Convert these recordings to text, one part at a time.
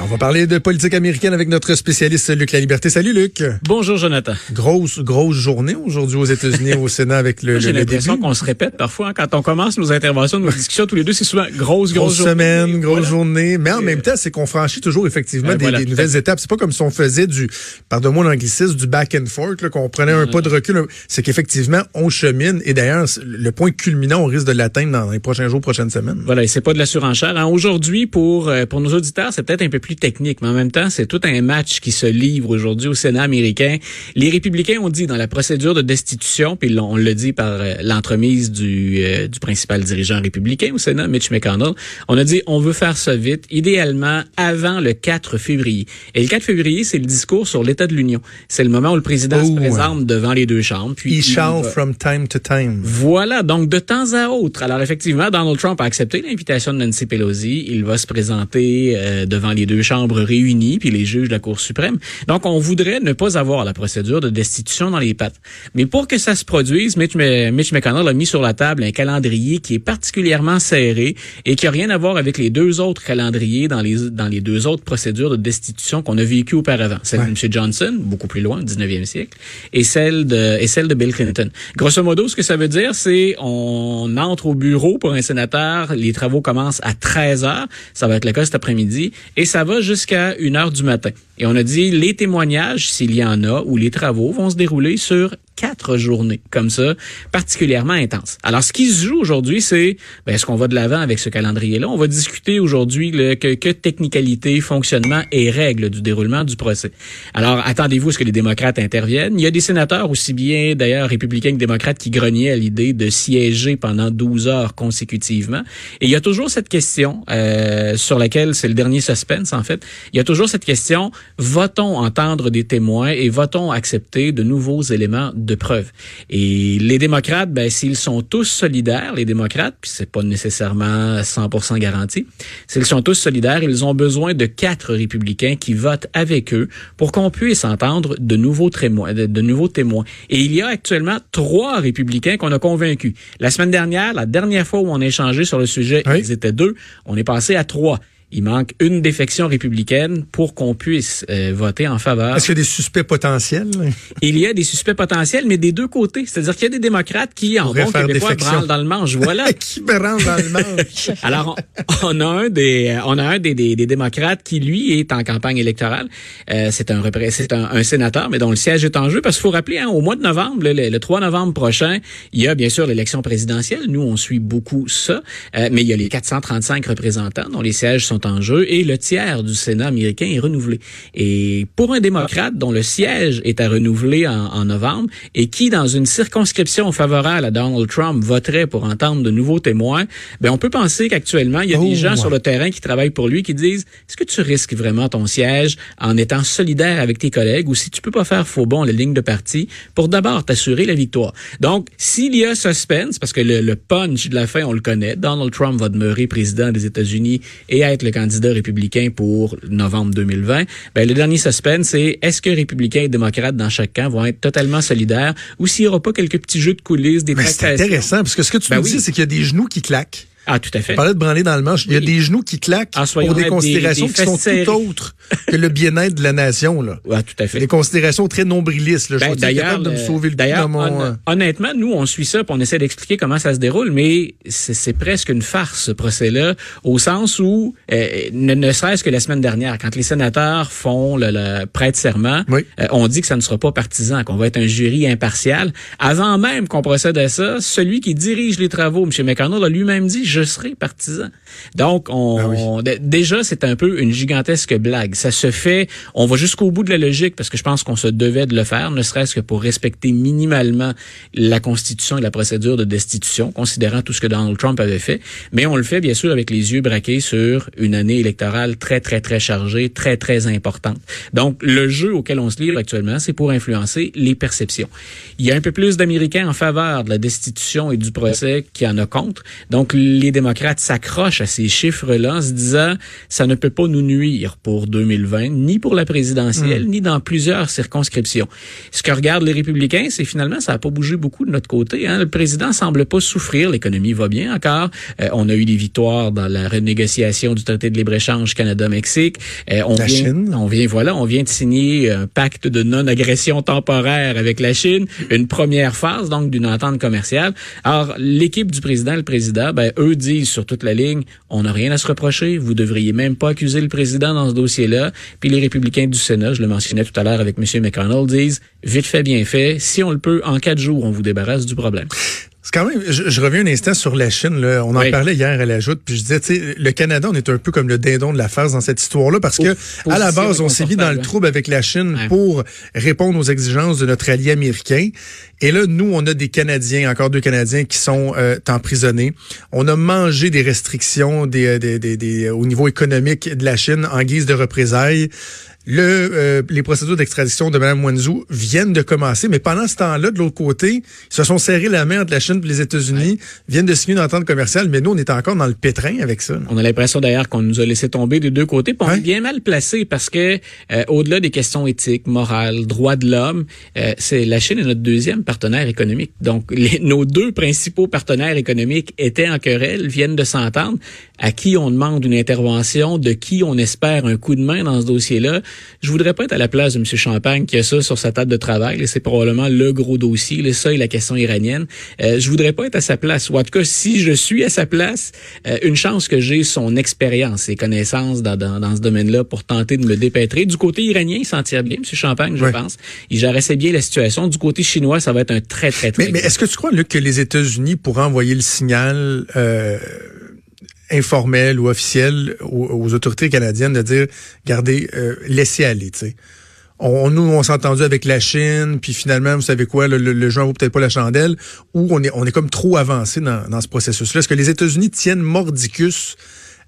On va parler de politique américaine avec notre spécialiste Luc La Liberté. Salut Luc. Bonjour Jonathan. Grosse, grosse journée aujourd'hui aux États-Unis, au Sénat avec le, J'ai l'impression qu'on se répète parfois hein, quand on commence nos interventions, nos discussions tous les deux, c'est souvent grosse, grosse, Grosse journée. semaine, grosse Voilà. journée. Mais en même temps, c'est qu'on franchit toujours effectivement Ben des, voilà, nouvelles étapes. C'est pas comme si on faisait du, pardonne-moi l'anglicisme, du back and forth, qu'on prenait un pas de recul. C'est qu'effectivement, on chemine. Et d'ailleurs, le point culminant, on risque de l'atteindre dans les prochains jours, prochaines semaines. Voilà, et c'est pas de la surenchère. hein. Aujourd'hui, pour euh, pour nos auditeurs, c'est peut-être un peu plus technique, mais en même temps, c'est tout un match qui se livre aujourd'hui au Sénat américain. Les républicains ont dit dans la procédure de destitution, puis on le dit par euh, l'entremise du euh, du principal dirigeant républicain au Sénat, Mitch McConnell, on a dit on veut faire ça vite, idéalement avant le 4 février. Et le 4 février, c'est le discours sur l'état de l'Union. C'est le moment où le président Oh, se présente devant les deux chambres. Puis He il shall va- from time to time. voilà, donc de temps à autre. Alors effectivement, Donald Trump a accepté l'invitation de Nancy Pelosi. Il va se présenter euh, devant les deux chambres réunies, puis les juges de la Cour suprême. Donc on voudrait ne pas avoir la procédure de destitution dans les pattes. Mais pour que ça se produise, Mitch, Mitch McConnell a mis sur la table un calendrier qui est particulièrement serré et qui a rien à voir avec les deux autres calendriers dans les dans les deux autres procédures de destitution qu'on a vécues auparavant. Celle de M. Johnson, beaucoup plus loin, 19e siècle, et celle de et celle de Bill Clinton. Grosso modo, ce que ça veut dire, c'est on entre au bureau pour un sénateur, les travaux commencent à 13 heures, ça va être le cas cet après-midi, et ça va jusqu'à 1 heure du matin. Et on a dit les témoignages, s'il y en a, ou les travaux vont se dérouler sur quatre journées, comme ça, particulièrement intenses. Alors, ce qui se joue aujourd'hui, c'est ben, est-ce qu'on va de l'avant avec ce calendrier-là? On va discuter aujourd'hui que, que technicalité, fonctionnement et règles du déroulement du procès. Alors, attendez-vous à ce que les démocrates interviennent. Il y a des sénateurs, aussi bien d'ailleurs républicains que démocrates, qui grognaient à l'idée de siéger pendant 12 heures consécutivement. Et il y a toujours cette question euh, sur laquelle c'est le dernier suspense, en fait. Il y a toujours cette question, va-t-on entendre des témoins et va-t-on accepter de nouveaux éléments preuve? Et les démocrates, ben, s'ils sont tous solidaires, les démocrates, puis c'est pas nécessairement 100% garanti, s'ils sont tous solidaires, ils ont besoin de quatre républicains qui votent avec eux pour qu'on puisse entendre de nouveaux témoins, de, de nouveaux témoins. Et il y a actuellement trois républicains qu'on a convaincus. La semaine dernière, la dernière fois où on a échangé sur le sujet, Oui. ils étaient deux. On est passé à trois. Il manque une défection républicaine pour qu'on puisse euh, voter en faveur. Est-ce qu'il y a des suspects potentiels? Il y a des suspects potentiels, mais des deux côtés. C'est-à-dire qu'il y a des démocrates qui, en bon québécois, branlent dans le manche. Voilà. qui me rentre dans le manche? Alors, on, on a un des, on a un des, des, des démocrates qui lui est en campagne électorale. Euh, c'est un, c'est un, un sénateur, mais dont le siège est en jeu. Parce qu'il faut rappeler, hein, au mois de novembre, le, le 3 novembre prochain, il y a bien sûr l'élection présidentielle. Nous, on suit beaucoup ça, Euh, mais il y a les 435 représentants dont les sièges sont en jeu et le tiers du Sénat américain est renouvelé. Et pour un démocrate dont le siège est à renouveler en, en novembre et qui, dans une circonscription favorable à Donald Trump, voterait pour entendre de nouveaux témoins, ben on peut penser qu'actuellement, il y a Oh, des gens ouais. sur le terrain qui travaillent pour lui qui disent est-ce que tu risques vraiment ton siège en étant solidaire avec tes collègues ou si tu peux pas faire faux bon la ligne de parti pour d'abord t'assurer la victoire? Donc, s'il y a suspense, parce que le, le punch de la fin, on le connaît, Donald Trump va demeurer président des États-Unis et être le candidat républicain pour novembre 2020, ben, le dernier suspense, c'est est-ce que républicains et démocrates dans chaque camp vont être totalement solidaires ou s'il y aura pas quelques petits jeux de coulisses, des Mais c'est intéressant, parce que ce que tu Ben nous oui. dis, c'est qu'il y a des genoux qui claquent. Ah, tout à fait. Parlait de branler dans le manche. Il y a des genoux qui claquent Ah, pour des considérations des- des qui sont serrées. tout autres que le bien-être de la nation. Là. Ah, tout à fait. Des considérations très nombrilistes. Là. Je Ben, suis capable de me le- sauver le dans mon... hon- euh, honnêtement, nous, on suit ça, puis on essaie d'expliquer comment ça se déroule, mais c'est presque une farce, ce procès-là, au sens où, euh, ne, ne serait-ce que la semaine dernière, quand les sénateurs font le, le prêt de serment, Oui. euh, on dit que ça ne sera pas partisan, qu'on va être un jury impartial. Avant même qu'on procède à ça, celui qui dirige les travaux, M. McConnell, a lui-même dit « je serai partisan ». Donc, on, Ah oui. on- déjà, c'est un peu une gigantesque blague. Ça se fait, on va jusqu'au bout de la logique parce que je pense qu'on se devait de le faire, ne serait-ce que pour respecter minimalement la Constitution et la procédure de destitution, considérant tout ce que Donald Trump avait fait. Mais on le fait, bien sûr, avec les yeux braqués sur une année électorale très, très, très chargée, très, très importante. Donc, le jeu auquel on se livre actuellement, c'est pour influencer les perceptions. Il y a un peu plus d'Américains en faveur de la destitution et du procès qui en a contre. Donc, les les démocrates s'accrochent à ces chiffres-là en se disant ça ne peut pas nous nuire pour 2020, ni pour la présidentielle, hmm. ni dans plusieurs circonscriptions. Ce que regardent les républicains, c'est finalement ça n'a pas bougé beaucoup de notre côté. Hein. Le président semble pas souffrir, l'économie va bien encore. Euh, on a eu des victoires dans la renégociation du traité de libre-échange Canada-Mexique. Euh, on la vient, Chine. on vient, voilà, on vient de signer un pacte de non-agression temporaire avec la Chine, une première phase donc d'une entente commerciale. Alors l'équipe du président, le président, ben eux disent sur toute la ligne, on n'a rien à se reprocher. Vous devriez même pas accuser le président dans ce dossier-là. Puis les républicains du Sénat, je le mentionnais tout à l'heure avec M. McConnell, disent vite fait, bien fait. Si on le peut, en quatre jours, on vous débarrasse du problème. C'est quand même, je, reviens un instant sur la Chine. Là. On en parlait hier à la joute, puis je disais, tu sais, le Canada, on est un peu comme le dindon de la farce dans cette histoire-là, parce que à la base, on s'est mis dans le trouble avec la Chine pour répondre aux exigences de notre allié américain. Et là, nous, on a des Canadiens, encore deux Canadiens, qui sont euh, emprisonnés. On a mangé des restrictions des, des, des, des, au niveau économique de la Chine en guise de représailles. Le, euh, les procédures d'extradition de Mme Wanzhou viennent de commencer, mais pendant ce temps-là, de l'autre côté, ils se sont serrés la main entre la Chine et les États-Unis, viennent de signer une entente commerciale, mais nous, on est encore dans le pétrin avec ça. On a l'impression d'ailleurs qu'on nous a laissé tomber des deux côtés, puis on est bien mal placé parce que euh, au-delà des questions éthiques, morales, droits de l'homme, euh, c'est la Chine est notre deuxième partenaire économique. Donc, les, nos deux principaux partenaires économiques étaient en querelle, viennent de s'entendre. À qui on demande une intervention, de qui on espère un coup de main dans ce dossier-là je voudrais pas être à la place de M. Champagne qui a ça sur sa table de travail. C'est probablement le gros dossier, ça et la question iranienne. Euh, je voudrais pas être à sa place. Ou en tout cas, si je suis à sa place, euh, une chance que j'ai son expérience, ses connaissances dans, dans, ce domaine-là pour tenter de me dépêtrer. Du côté iranien, il s'en tire bien, M. Champagne, je pense. Il gère assez bien la situation. Du côté chinois, ça va être un très, très, très... Mais, mais est-ce que tu crois, Luc, que les États-Unis pourraient envoyer le signal... Euh informel ou officiel aux, autorités canadiennes de dire, gardez, euh, laissez aller, tu sais. On, nous, on s'est entendu avec la Chine, puis finalement, vous savez quoi, le, le, le peut-être pas la chandelle, ou on est, on est comme trop avancé dans, dans ce processus-là. Est-ce que les États-Unis tiennent mordicus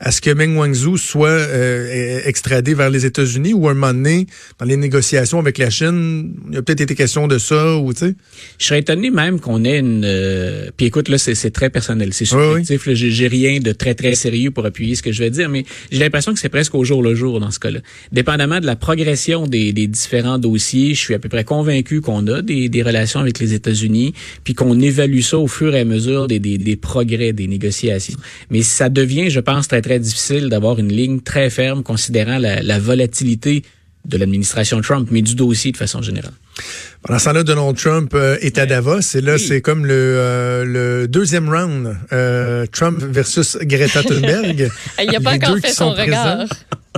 à ce que Meng Wanzhou soit euh, extradé vers les États-Unis ou un moment donné, dans les négociations avec la Chine, il a peut-être été question de ça ou tu sais? Je serais étonné même qu'on ait une... Euh, puis écoute, là, c'est très personnel, c'est subjectif. Oui, J'ai rien de très, très sérieux pour appuyer ce que je vais dire, mais j'ai l'impression que c'est presque au jour le jour dans ce cas-là. Dépendamment de la progression des, des, différents dossiers, je suis à peu près convaincu qu'on a des, des, relations avec les États-Unis, puis qu'on évalue ça au fur et à mesure des, des, des progrès des négociations. Mais ça devient, je pense, très très difficile d'avoir une ligne très ferme considérant la, la volatilité de l'administration Trump, mais du dossier de façon générale. Pendant ce temps-là, Donald Trump euh, est à Davos et là, c'est comme le, euh, le deuxième round, euh, Trump versus Greta Thunberg. Il n'a pas encore fait son regard.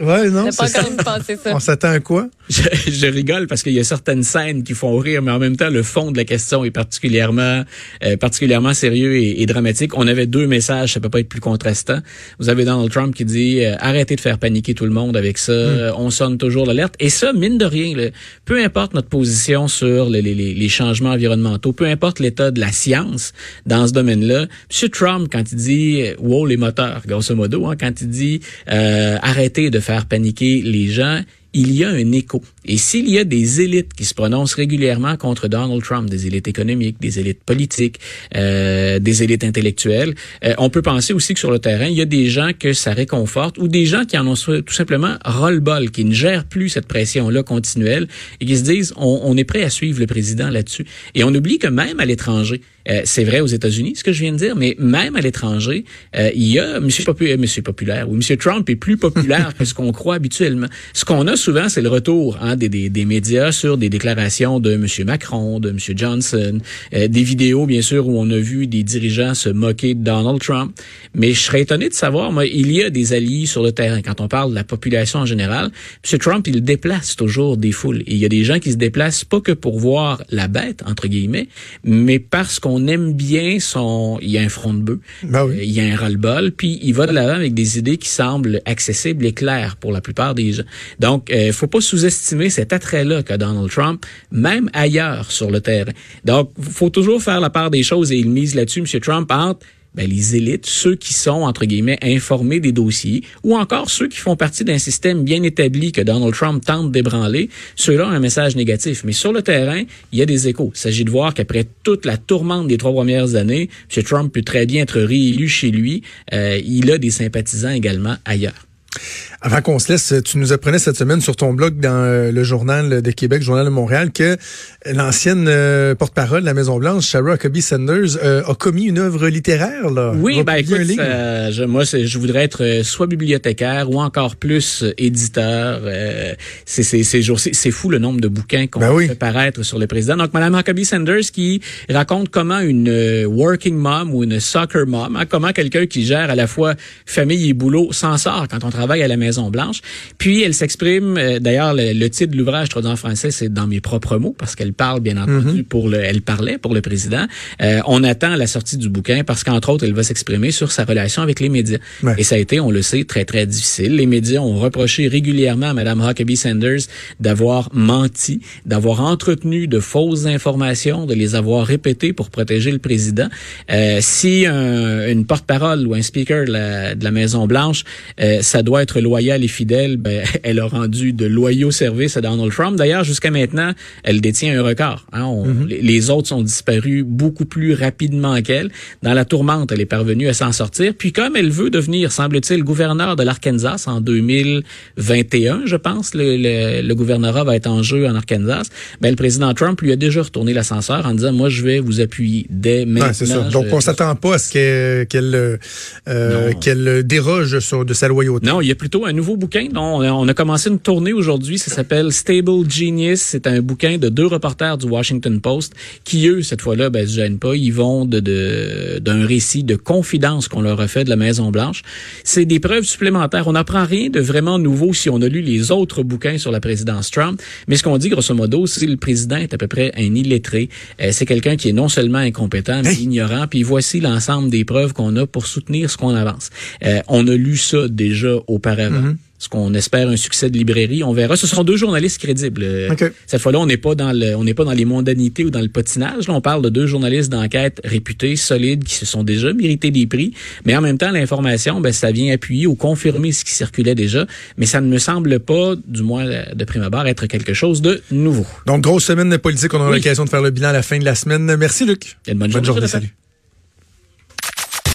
Ouais, non, c'est ça. ça. On s'attend à quoi? Je, je rigole parce qu'il y a certaines scènes qui font rire, mais en même temps, le fond de la question est particulièrement, euh, particulièrement sérieux et, et, dramatique. On avait deux messages, ça peut pas être plus contrastant. Vous avez Donald Trump qui dit euh, arrêtez de faire paniquer tout le monde avec ça. Hmm. On sonne toujours l'alerte. Et ça, mine de rien, peu importe notre position sur les, les, changements environnementaux, peu importe l'état de la science dans ce domaine-là, M. Trump, quand il dit wow les moteurs, grosso modo, hein, quand il dit euh, arrêtez de faire paniquer les gens, il y a un écho. Et s'il y a des élites qui se prononcent régulièrement contre Donald Trump, des élites économiques, des élites politiques, euh, des élites intellectuelles, euh, on peut penser aussi que sur le terrain, il y a des gens que ça réconforte ou des gens qui en ont tout simplement ras-le-bol, qui ne gèrent plus cette pression-là continuelle et qui se disent on, on est prêt à suivre le président là-dessus. Et on oublie que même à l'étranger, euh, c'est vrai aux États-Unis, ce que je viens de dire, mais même à l'étranger, euh, il y a Monsieur, Popu Monsieur populaire ou Monsieur Trump est plus populaire que ce qu'on croit habituellement. Ce qu'on a souvent, c'est le retour hein, des, des, des, médias sur des déclarations de Monsieur Macron, de Monsieur Johnson, euh, des vidéos bien sûr où on a vu des dirigeants se moquer de Donald Trump. Mais je serais étonné de savoir, moi, il y a des alliés sur le terrain. Quand on parle de la population en général, Monsieur Trump, il déplace toujours des foules. Et il y a des gens qui se déplacent pas que pour voir la bête entre guillemets, mais parce qu'on on aime bien son... Il y a un front de bœuf, ben il y a un ras-le-bol, puis il va de l'avant avec des idées qui semblent accessibles et claires pour la plupart des gens. Donc, il euh, faut pas sous-estimer cet attrait-là qu'a Donald Trump, même ailleurs sur le terrain. Donc, faut toujours faire la part des choses et il mise là-dessus, M. Trump, entre ben, les élites, ceux qui sont, entre guillemets, informés des dossiers, ou encore ceux qui font partie d'un système bien établi que Donald Trump tente d'ébranler, ceux-là ont un message négatif. Mais sur le terrain, il y a des échos. Il s'agit de voir qu'après toute la tourmente des trois premières années, M. Trump peut très bien être réélu chez lui. Euh, il a des sympathisants également ailleurs. Avant qu'on se laisse, tu nous apprenais cette semaine sur ton blog dans euh, le journal de Québec, journal de Montréal, que l'ancienne euh, porte-parole de la Maison Blanche, Sarah Huckabee Sanders, euh, a commis une œuvre littéraire. Là. Oui, ben écoute, je, moi, je voudrais être soit bibliothécaire ou encore plus éditeur. c'est c'est fou le nombre de bouquins qu'on ben fait paraître sur le président. Donc, Madame Huckabee Sanders qui raconte comment une working mom ou une soccer mom, hein, comment quelqu'un qui gère à la fois famille et boulot s'en sort quand on travaille à la Maison Blanche. Puis elle s'exprime, euh, d'ailleurs le, titre de l'ouvrage traduit en français, c'est dans mes propres mots parce qu'elle parle bien entendu mhm. pour le, elle parlait pour le président. Euh, on attend la sortie du bouquin parce qu'entre autres, elle va s'exprimer sur sa relation avec les médias. Et ça a été, on le sait, très très difficile. Les médias ont reproché régulièrement à Mme Huckabee Sanders d'avoir menti, d'avoir entretenu de fausses informations, de les avoir répétées pour protéger le président. Euh, si un, une porte-parole ou un speaker de la, de la Maison Blanche, euh, ça doit être loyal et fidèle, ben, elle a rendu de loyaux services à Donald Trump. D'ailleurs, jusqu'à maintenant, elle détient un record. Hein. Mhm. Les autres sont disparus beaucoup plus rapidement qu'elle. Dans la tourmente, elle est parvenue à s'en sortir. Puis comme elle veut devenir, semble-t-il, gouverneur de l'Arkansas en 2021, je pense, le, le, gouvernorat va être en jeu en Arkansas, ben, le président Trump lui a déjà retourné l'ascenseur en disant, moi, je vais vous appuyer dès maintenant. c'est ça. Donc, on s'attend pas à ce qu'elle euh, qu'elle déroge sur de sa loyauté. Non, il y a plutôt un nouveau bouquin dont on a commencé une tournée aujourd'hui. Ça s'appelle Stable Genius. C'est un bouquin de deux reporters du Washington Post qui, eux, cette fois-là, ben, se gênent pas. Ils vont de, d'un récit de confidence qu'on leur a fait de la Maison-Blanche. C'est des preuves supplémentaires. On n'apprend rien de vraiment nouveau si on a lu les autres bouquins sur la présidence Trump. Mais ce qu'on dit, grosso modo, c'est le président est à peu près un illettré. Euh, c'est quelqu'un qui est non seulement incompétent, mais ignorant. Puis voici l'ensemble des preuves qu'on a pour soutenir ce qu'on avance. Euh, on a lu ça déjà auparavant Mm-hmm. Ce qu'on espère un succès de librairie, on verra. Ce sont deux journalistes crédibles. Cette fois-là, on n'est pas dans le, on n'est pas dans les mondanités ou dans le potinage. Là, on parle de deux journalistes d'enquête réputés, solides, qui se sont déjà mérités des prix. Mais en même temps, l'information, ben, ça vient appuyer ou confirmer ce qui circulait déjà. Mais ça ne me semble pas, du moins de prime abord, être quelque chose de nouveau. Donc, grosse semaine de politique. On aura l'occasion de faire le bilan à la fin de la semaine. Merci, Luc. bonne, journée. Salut.